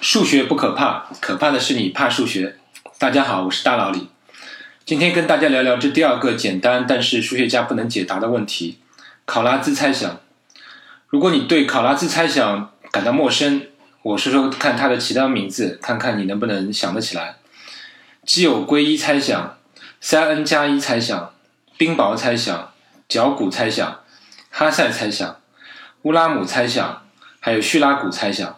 数学不可怕，可怕的是你怕数学。大家好，我是大老李，今天跟大家聊聊这第二个简单但是数学家不能解答的问题——考拉兹猜想。如果你对考拉兹猜想感到陌生，我说说看它的其他名字，看看你能不能想得起来：基友归一猜想、三 n 加一猜想、冰雹猜想、角骨猜想、哈塞猜想、乌拉姆猜想，还有叙拉古猜想。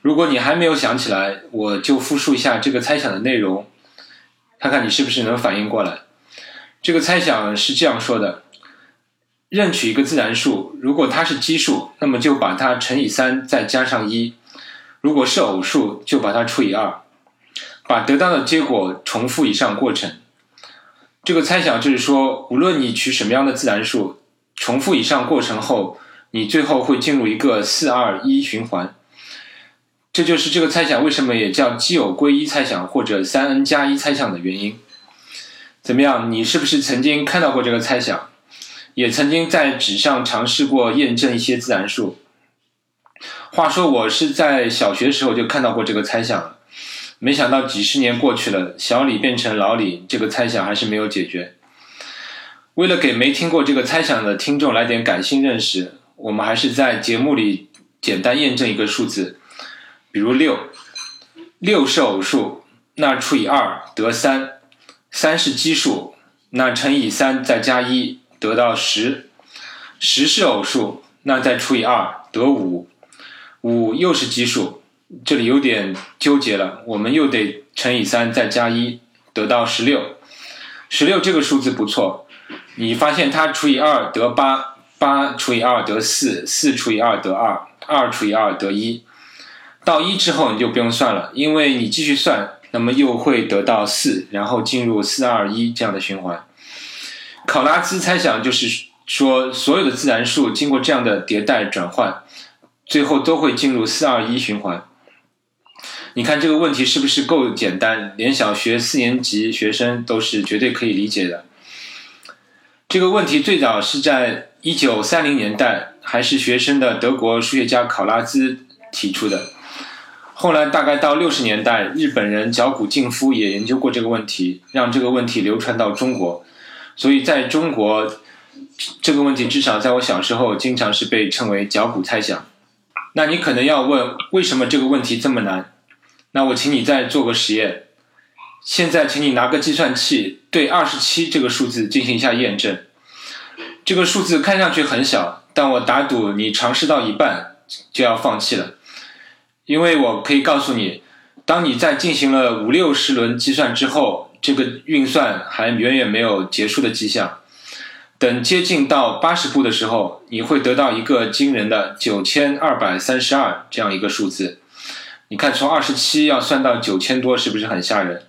如果你还没有想起来，我就复述一下这个猜想的内容，看看你是不是能反应过来。这个猜想是这样说的：任取一个自然数，如果它是奇数，那么就把它乘以三，再加上一；如果是偶数，就把它除以二，把得到的结果重复以上过程。这个猜想就是说，无论你取什么样的自然数，重复以上过程后，你最后会进入一个四二一循环。这就是这个猜想为什么也叫奇偶归一猜想或者三 n 加一猜想的原因。怎么样？你是不是曾经看到过这个猜想？也曾经在纸上尝试过验证一些自然数？话说我是在小学时候就看到过这个猜想，没想到几十年过去了，小李变成老李，这个猜想还是没有解决。为了给没听过这个猜想的听众来点感性认识，我们还是在节目里简单验证一个数字。比如六，六是偶数，那除以二得三；三是奇数，那乘以三再加一得到十；十是偶数，那再除以二得五；五又是奇数，这里有点纠结了，我们又得乘以三再加一得到十六。十六这个数字不错，你发现它除以二得八，八除以二得四，四除以二得二，二除以二得一。到一之后你就不用算了，因为你继续算，那么又会得到四，然后进入四二一这样的循环。考拉兹猜想就是说，所有的自然数经过这样的迭代转换，最后都会进入四二一循环。你看这个问题是不是够简单？连小学四年级学生都是绝对可以理解的。这个问题最早是在一九三零年代，还是学生的德国数学家考拉兹提出的。后来大概到六十年代，日本人角谷静夫也研究过这个问题，让这个问题流传到中国。所以在中国，这个问题至少在我小时候经常是被称为角谷猜想。那你可能要问，为什么这个问题这么难？那我请你再做个实验。现在请你拿个计算器对二十七这个数字进行一下验证。这个数字看上去很小，但我打赌你尝试到一半就要放弃了。因为我可以告诉你，当你在进行了五六十轮计算之后，这个运算还远远没有结束的迹象。等接近到八十步的时候，你会得到一个惊人的九千二百三十二这样一个数字。你看，从二十七要算到九千多，是不是很吓人？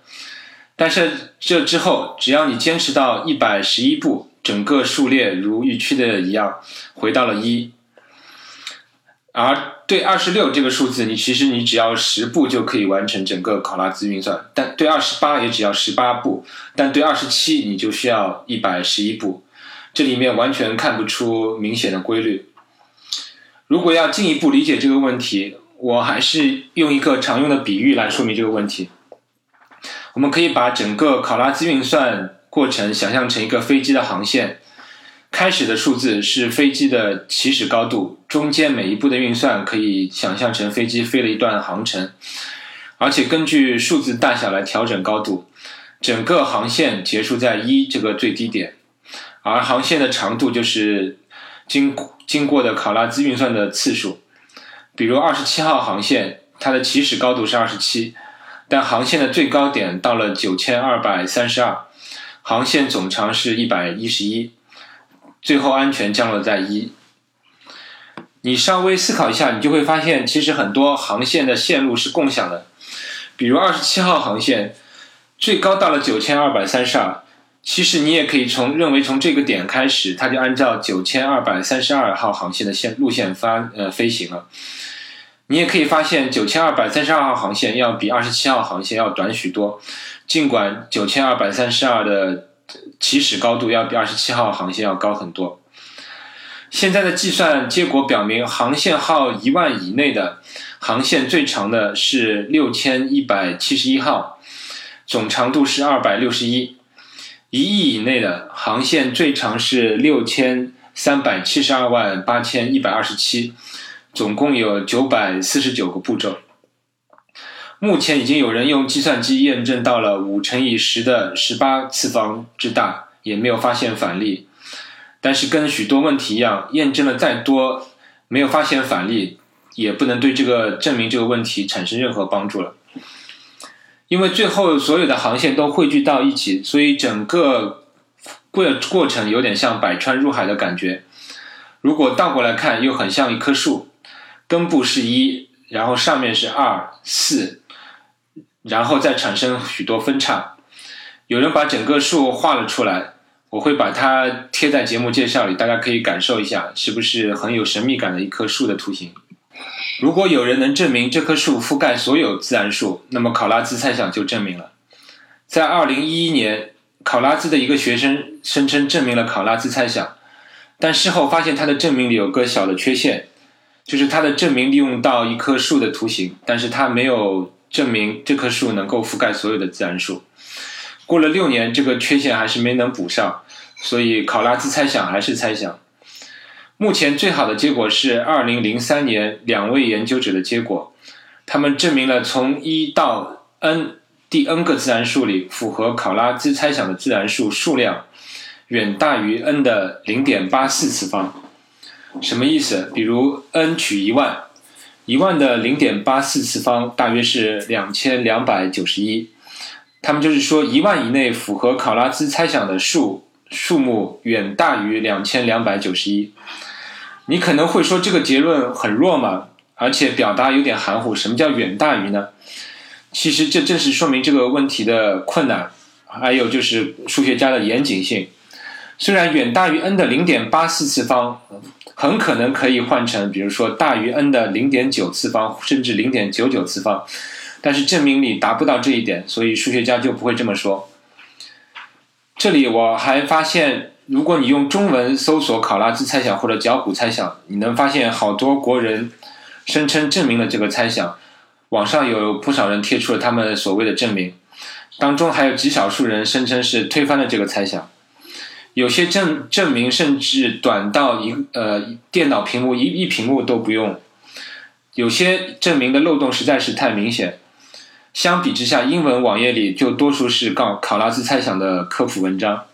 但是这之后，只要你坚持到一百十一步，整个数列如预期的一样，回到了一。而对二十六这个数字，你其实你只要十步就可以完成整个考拉兹运算，但对二十八也只要十八步，但对二十七你就需要一百十一步，这里面完全看不出明显的规律。如果要进一步理解这个问题，我还是用一个常用的比喻来说明这个问题。我们可以把整个考拉兹运算过程想象成一个飞机的航线。开始的数字是飞机的起始高度，中间每一步的运算可以想象成飞机飞了一段航程，而且根据数字大小来调整高度。整个航线结束在一这个最低点，而航线的长度就是经经过的考拉兹运算的次数。比如二十七号航线，它的起始高度是二十七，但航线的最高点到了九千二百三十二，航线总长是一百一十一。最后安全降落在一，你稍微思考一下，你就会发现，其实很多航线的线路是共享的。比如二十七号航线，最高到了九千二百三十二，其实你也可以从认为从这个点开始，它就按照九千二百三十二号航线的线路线发呃飞行了。你也可以发现，九千二百三十二号航线要比二十七号航线要短许多，尽管九千二百三十二的。起始高度要比二十七号航线要高很多。现在的计算结果表明，航线号一万以内的航线最长的是六千一百七十一号，总长度是二百六十一；一亿以内的航线最长是六千三百七十二万八千一百二十七，总共有九百四十九个步骤。目前已经有人用计算机验证到了五乘以十的十八次方之大，也没有发现反例。但是跟许多问题一样，验证了再多，没有发现反例，也不能对这个证明这个问题产生任何帮助了。因为最后所有的航线都汇聚到一起，所以整个过过程有点像百川入海的感觉。如果倒过来看，又很像一棵树，根部是一，然后上面是二四，然后再产生许多分叉。有人把整个树画了出来。我会把它贴在节目介绍里，大家可以感受一下，是不是很有神秘感的一棵树的图形？如果有人能证明这棵树覆盖所有自然数，那么考拉兹猜想就证明了。在二零一一年，考拉兹的一个学生声称证明了考拉兹猜想，但事后发现他的证明里有个小的缺陷，就是他的证明利用到一棵树的图形，但是他没有证明这棵树能够覆盖所有的自然数。过了六年，这个缺陷还是没能补上，所以考拉兹猜想还是猜想。目前最好的结果是二零零三年两位研究者的结果，他们证明了从一到 n 第 n 个自然数里符合考拉兹猜想的自然数数量远大于 n 的零点八四次方。什么意思？比如 n 取一万，一万的零点八四次方大约是两千两百九十一。他们就是说，一万以内符合考拉兹猜想的数数目远大于两千两百九十一。你可能会说这个结论很弱嘛，而且表达有点含糊。什么叫远大于呢？其实这正是说明这个问题的困难，还有就是数学家的严谨性。虽然远大于 n 的零点八四次方很可能可以换成，比如说大于 n 的零点九次方，甚至零点九九次方。但是证明你达不到这一点，所以数学家就不会这么说。这里我还发现，如果你用中文搜索考拉兹猜想或者脚骨猜想，你能发现好多国人声称证明了这个猜想。网上有不少人贴出了他们所谓的证明，当中还有极少数人声称是推翻了这个猜想。有些证证明甚至短到一呃电脑屏幕一一屏幕都不用。有些证明的漏洞实在是太明显。相比之下，英文网页里就多数是告考拉兹猜想的科普文章，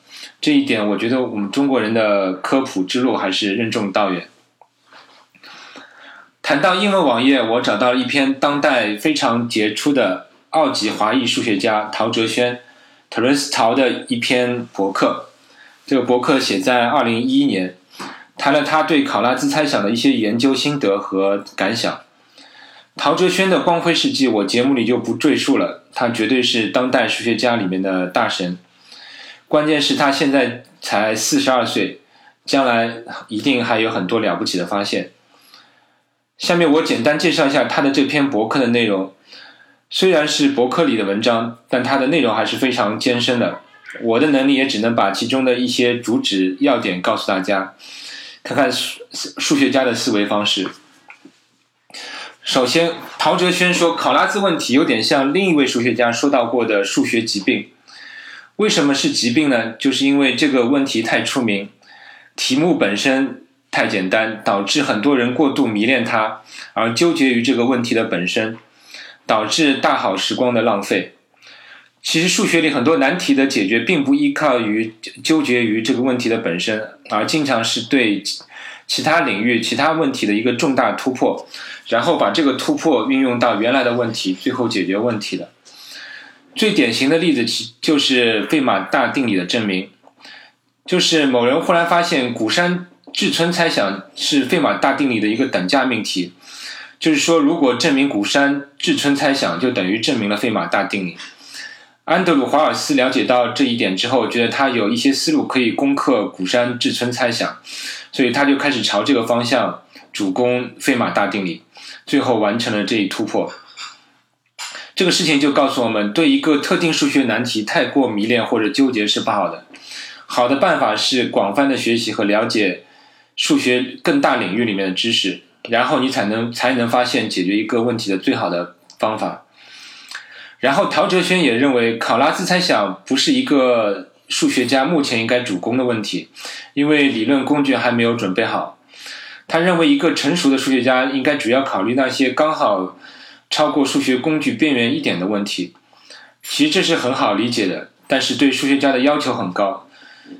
这一点我觉得我们中国人的科普之路还是任重道远。谈到英文网页，我找到了一篇当代非常杰出的澳籍华裔数学家陶哲轩 （Terence 陶）的一篇博客。这个博客写在二零一一年，谈了他对考拉兹猜想的一些研究心得和感想。陶哲轩的光辉事迹，我节目里就不赘述了。他绝对是当代数学家里面的大神。关键是，他现在才四十二岁，将来一定还有很多了不起的发现。下面我简单介绍一下他的这篇博客的内容。虽然是博客里的文章，但它的内容还是非常艰深的。我的能力也只能把其中的一些主旨要点告诉大家，看看数数学家的思维方式。首先，陶哲轩说，考拉兹问题有点像另一位数学家说到过的数学疾病。为什么是疾病呢？就是因为这个问题太出名，题目本身太简单，导致很多人过度迷恋它，而纠结于这个问题的本身，导致大好时光的浪费。其实数学里很多难题的解决，并不依靠于纠结于这个问题的本身，而经常是对。其他领域、其他问题的一个重大突破，然后把这个突破运用到原来的问题，最后解决问题的。最典型的例子其就是费马大定理的证明，就是某人忽然发现谷山志村猜想是费马大定理的一个等价命题，就是说如果证明谷山志村猜想，就等于证明了费马大定理。安德鲁·华尔斯了解到这一点之后，觉得他有一些思路可以攻克谷山志村猜想，所以他就开始朝这个方向主攻费马大定理，最后完成了这一突破。这个事情就告诉我们，对一个特定数学难题太过迷恋或者纠结是不好的。好的办法是广泛的学习和了解数学更大领域里面的知识，然后你才能才能发现解决一个问题的最好的方法。然后陶哲轩也认为，考拉兹猜想不是一个数学家目前应该主攻的问题，因为理论工具还没有准备好。他认为，一个成熟的数学家应该主要考虑那些刚好超过数学工具边缘一点的问题。其实这是很好理解的，但是对数学家的要求很高。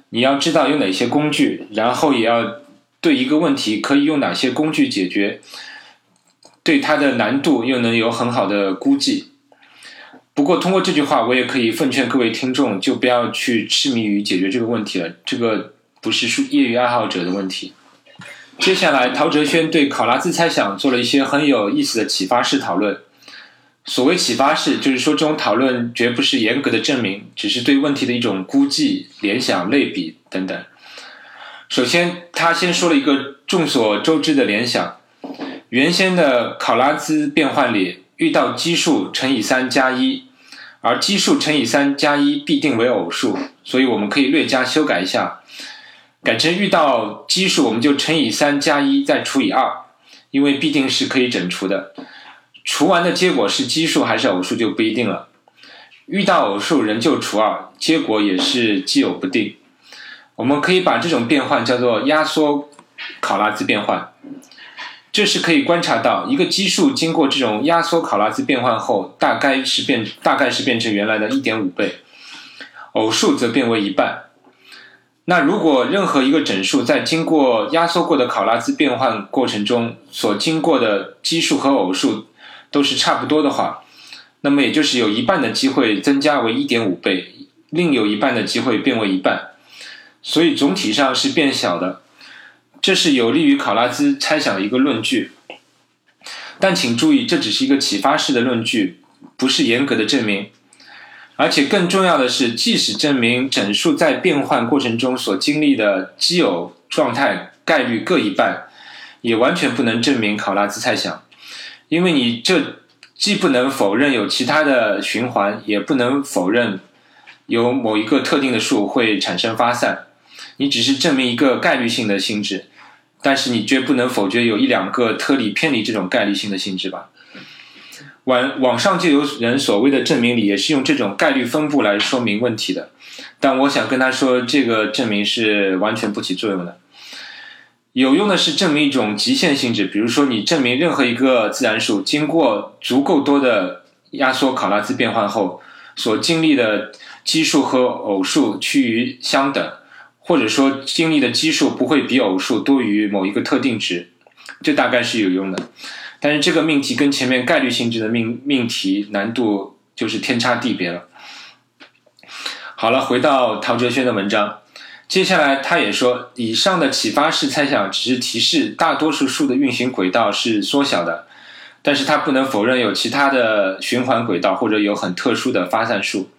你要知道有哪些工具，然后也要对一个问题可以用哪些工具解决，对它的难度又能有很好的估计。不过，通过这句话，我也可以奉劝各位听众，就不要去痴迷于解决这个问题了。这个不是业余爱好者的问题。接下来，陶哲轩对考拉兹猜想做了一些很有意思的启发式讨论。所谓启发式，就是说这种讨论绝不是严格的证明，只是对问题的一种估计、联想、类比等等。首先，他先说了一个众所周知的联想：原先的考拉兹变换里，遇到奇数乘以三加一。而奇数乘以三加一必定为偶数，所以我们可以略加修改一下，改成遇到奇数我们就乘以三加一再除以二，因为必定是可以整除的。除完的结果是奇数还是偶数就不一定了。遇到偶数仍旧除二，结果也是奇偶不定。我们可以把这种变换叫做压缩考拉兹变换。这是可以观察到，一个基数经过这种压缩考拉兹变换后，大概是变大概是变成原来的一点五倍，偶数则变为一半。那如果任何一个整数在经过压缩过的考拉兹变换过程中所经过的基数和偶数都是差不多的话，那么也就是有一半的机会增加为一点五倍，另有一半的机会变为一半，所以总体上是变小的。这是有利于考拉兹猜想的一个论据，但请注意，这只是一个启发式的论据，不是严格的证明。而且更重要的是，即使证明整数在变换过程中所经历的奇偶状态概率各一半，也完全不能证明考拉兹猜想，因为你这既不能否认有其他的循环，也不能否认有某一个特定的数会产生发散。你只是证明一个概率性的性质，但是你绝不能否决有一两个特例偏离这种概率性的性质吧？网网上就有人所谓的证明里也是用这种概率分布来说明问题的，但我想跟他说，这个证明是完全不起作用的。有用的是证明一种极限性质，比如说你证明任何一个自然数经过足够多的压缩考拉兹变换后所经历的奇数和偶数趋于相等。或者说，经历的奇数不会比偶数多于某一个特定值，这大概是有用的。但是这个命题跟前面概率性质的命命题难度就是天差地别了。好了，回到陶哲轩的文章，接下来他也说，以上的启发式猜想只是提示大多数数的运行轨道是缩小的，但是他不能否认有其他的循环轨道或者有很特殊的发散数。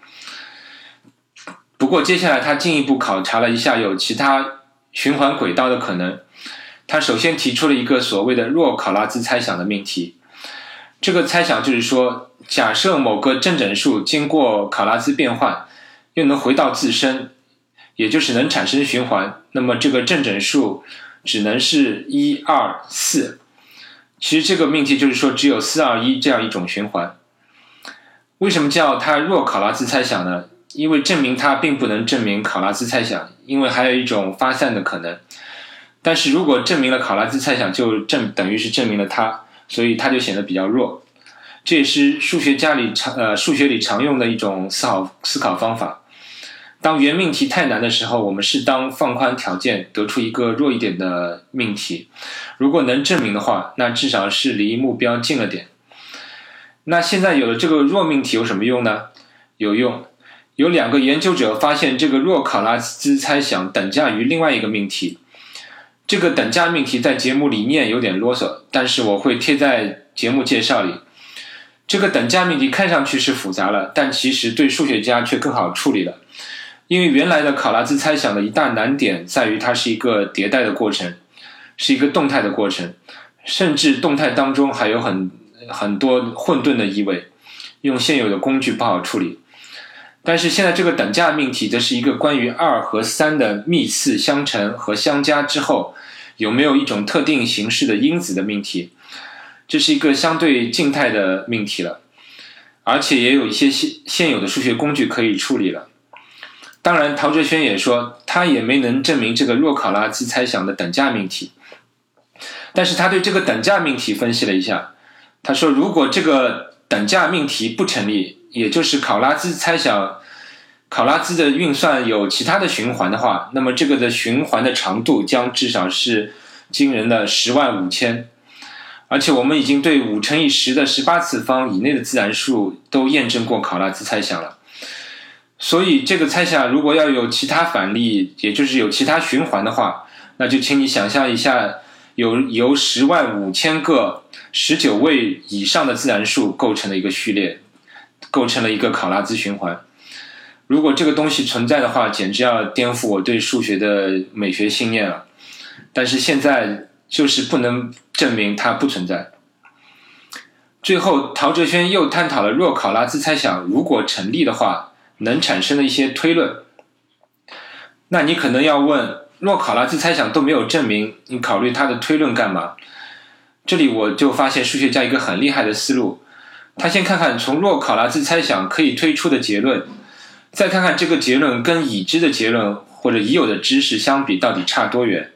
不过，接下来他进一步考察了一下有其他循环轨道的可能。他首先提出了一个所谓的弱考拉兹猜想的命题。这个猜想就是说，假设某个正整数经过考拉兹变换，又能回到自身，也就是能产生循环，那么这个正整数只能是一二四。其实这个命题就是说，只有四二一这样一种循环。为什么叫它弱考拉兹猜想呢？因为证明它并不能证明考拉兹猜想，因为还有一种发散的可能。但是如果证明了考拉兹猜想，就证等于是证明了它，所以它就显得比较弱。这也是数学家里常呃数学里常用的一种思考思考方法。当原命题太难的时候，我们适当放宽条件，得出一个弱一点的命题。如果能证明的话，那至少是离目标近了点。那现在有了这个弱命题有什么用呢？有用。有两个研究者发现，这个弱考拉兹猜想等价于另外一个命题。这个等价命题在节目里念有点啰嗦，但是我会贴在节目介绍里。这个等价命题看上去是复杂了，但其实对数学家却更好处理了。因为原来的考拉兹猜想的一大难点在于它是一个迭代的过程，是一个动态的过程，甚至动态当中还有很很多混沌的意味，用现有的工具不好处理。但是现在这个等价命题则是一个关于二和三的幂次相乘和相加之后，有没有一种特定形式的因子的命题，这是一个相对静态的命题了，而且也有一些现现有的数学工具可以处理了。当然，陶哲轩也说，他也没能证明这个若考拉兹猜想的等价命题，但是他对这个等价命题分析了一下，他说，如果这个等价命题不成立，也就是考拉兹猜想。考拉兹的运算有其他的循环的话，那么这个的循环的长度将至少是惊人的十万五千，而且我们已经对五乘以十的十八次方以内的自然数都验证过考拉兹猜想了。所以这个猜想如果要有其他反例，也就是有其他循环的话，那就请你想象一下，有由十万五千个十九位以上的自然数构成的一个序列，构成了一个考拉兹循环。如果这个东西存在的话，简直要颠覆我对数学的美学信念了。但是现在就是不能证明它不存在。最后，陶哲轩又探讨了若考拉兹猜想如果成立的话，能产生的一些推论。那你可能要问，若考拉兹猜想都没有证明，你考虑它的推论干嘛？这里我就发现数学家一个很厉害的思路，他先看看从若考拉兹猜想可以推出的结论。再看看这个结论跟已知的结论或者已有的知识相比到底差多远？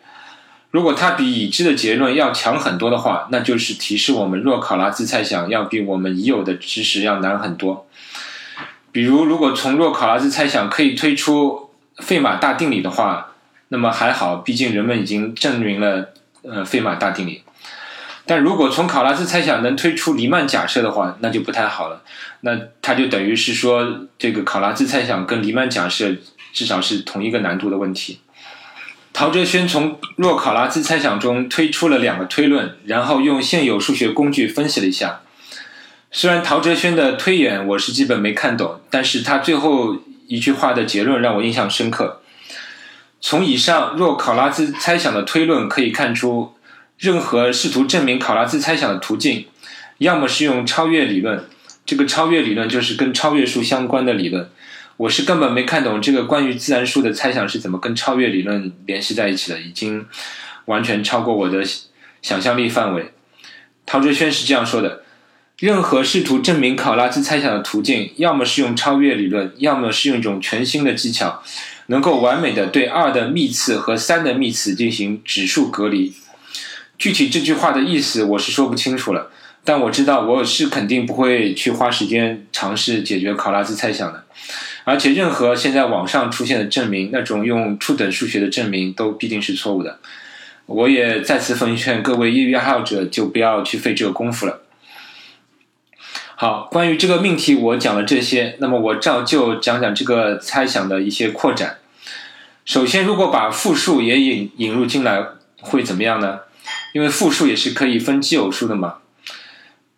如果它比已知的结论要强很多的话，那就是提示我们若考拉兹猜想要比我们已有的知识要难很多。比如，如果从若考拉兹猜想可以推出费马大定理的话，那么还好，毕竟人们已经证明了呃费马大定理。但如果从考拉兹猜想能推出黎曼假设的话，那就不太好了。那它就等于是说，这个考拉兹猜想跟黎曼假设至少是同一个难度的问题。陶哲轩从若考拉兹猜想中推出了两个推论，然后用现有数学工具分析了一下。虽然陶哲轩的推演我是基本没看懂，但是他最后一句话的结论让我印象深刻。从以上若考拉兹猜想的推论可以看出。任何试图证明考拉兹猜想的途径，要么是用超越理论，这个超越理论就是跟超越数相关的理论。我是根本没看懂这个关于自然数的猜想是怎么跟超越理论联系在一起的，已经完全超过我的想象力范围。陶哲轩是这样说的：任何试图证明考拉兹猜想的途径，要么是用超越理论，要么是用一种全新的技巧，能够完美的对二的幂次和三的幂次进行指数隔离。具体这句话的意思我是说不清楚了，但我知道我是肯定不会去花时间尝试解决考拉兹猜想的，而且任何现在网上出现的证明，那种用初等数学的证明都必定是错误的。我也再次奉劝各位业余爱好者就不要去费这个功夫了。好，关于这个命题我讲了这些，那么我照旧讲讲这个猜想的一些扩展。首先，如果把复数也引引入进来，会怎么样呢？因为复数也是可以分奇偶数的嘛。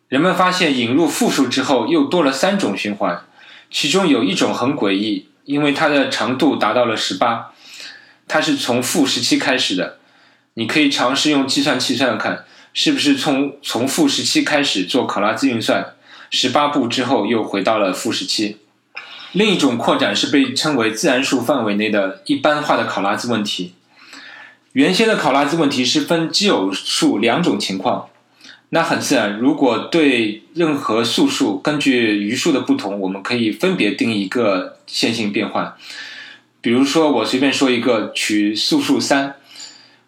人们发现引入复数之后，又多了三种循环，其中有一种很诡异，因为它的长度达到了十八，它是从负十七开始的。你可以尝试用计算器算算看，是不是从从负十七开始做考拉兹运算，十八步之后又回到了负十七。另一种扩展是被称为自然数范围内的一般化的考拉兹问题。原先的考拉兹问题是分奇偶数两种情况，那很自然，如果对任何素数根据余数的不同，我们可以分别定一个线性变换。比如说，我随便说一个，取素数三，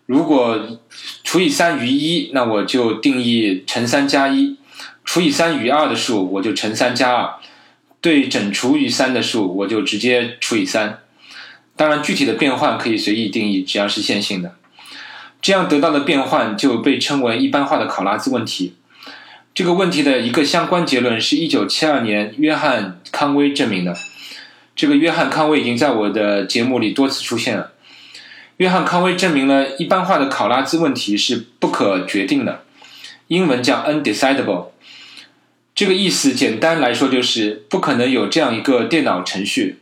如果除以三余一，那我就定义乘三加一；除以三余二的数，我就乘三加二；对整除余三的数，我就直接除以三。当然，具体的变换可以随意定义，只要是线性的，这样得到的变换就被称为一般化的考拉兹问题。这个问题的一个相关结论是1972年约翰康威证明的。这个约翰康威已经在我的节目里多次出现了。约翰康威证明了一般化的考拉兹问题是不可决定的，英文叫 undecidable。这个意思简单来说就是不可能有这样一个电脑程序。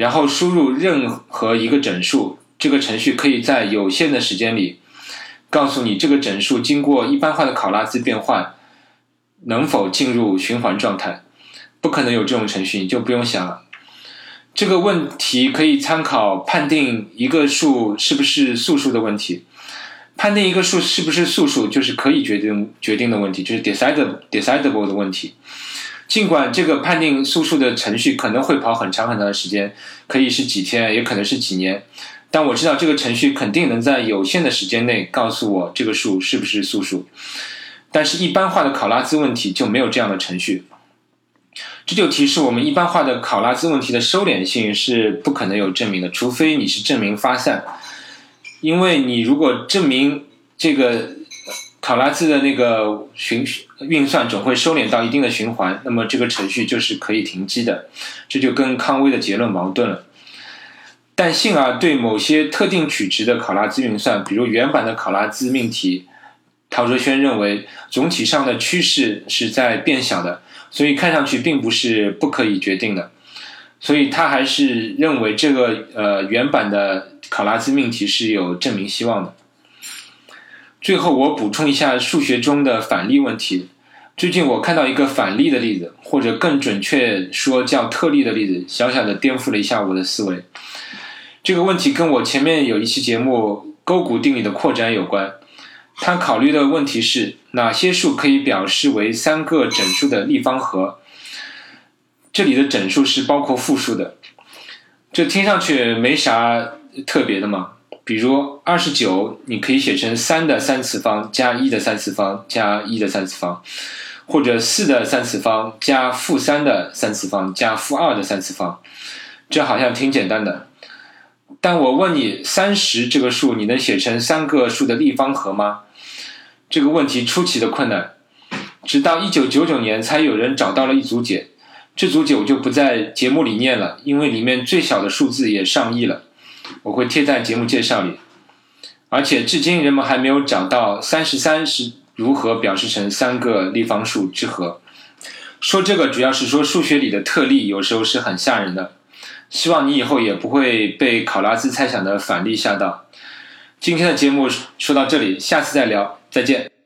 然后输入任何一个整数，这个程序可以在有限的时间里告诉你这个整数经过一般化的考拉兹变换能否进入循环状态。不可能有这种程序，你就不用想了。这个问题可以参考判定一个数是不是素数的问题。判定一个数是不是素数，就是可以决定决定的问题，就是 decidable decidable 的问题。尽管这个判定素数的程序可能会跑很长很长的时间，可以是几天，也可能是几年，但我知道这个程序肯定能在有限的时间内告诉我这个数是不是素数。但是，一般化的考拉兹问题就没有这样的程序。这就提示我们，一般化的考拉兹问题的收敛性是不可能有证明的，除非你是证明发散。因为你如果证明这个考拉兹的那个循运算总会收敛到一定的循环，那么这个程序就是可以停机的，这就跟康威的结论矛盾了。但幸而对某些特定取值的考拉兹运算，比如原版的考拉兹命题，陶哲轩认为总体上的趋势是在变小的，所以看上去并不是不可以决定的。所以他还是认为这个呃原版的考拉兹命题是有证明希望的。最后我补充一下数学中的反例问题。最近我看到一个反例的例子，或者更准确说叫特例的例子，小小的颠覆了一下我的思维。这个问题跟我前面有一期节目勾股定理的扩展有关。他考虑的问题是哪些数可以表示为三个整数的立方和？这里的整数是包括负数的，这听上去没啥特别的嘛。比如二十九，你可以写成三的三次方加一的三次方加一的三次方，或者四的三次方加负三的三次方加负二的三次方，这好像挺简单的。但我问你，三十这个数你能写成三个数的立方和吗？这个问题出奇的困难，直到一九九九年才有人找到了一组解。这组解我就不在节目里念了，因为里面最小的数字也上亿了，我会贴在节目介绍里。而且至今人们还没有找到三十三是如何表示成三个立方数之和。说这个主要是说数学里的特例有时候是很吓人的。希望你以后也不会被考拉兹猜想的反例吓到。今天的节目说到这里，下次再聊，再见。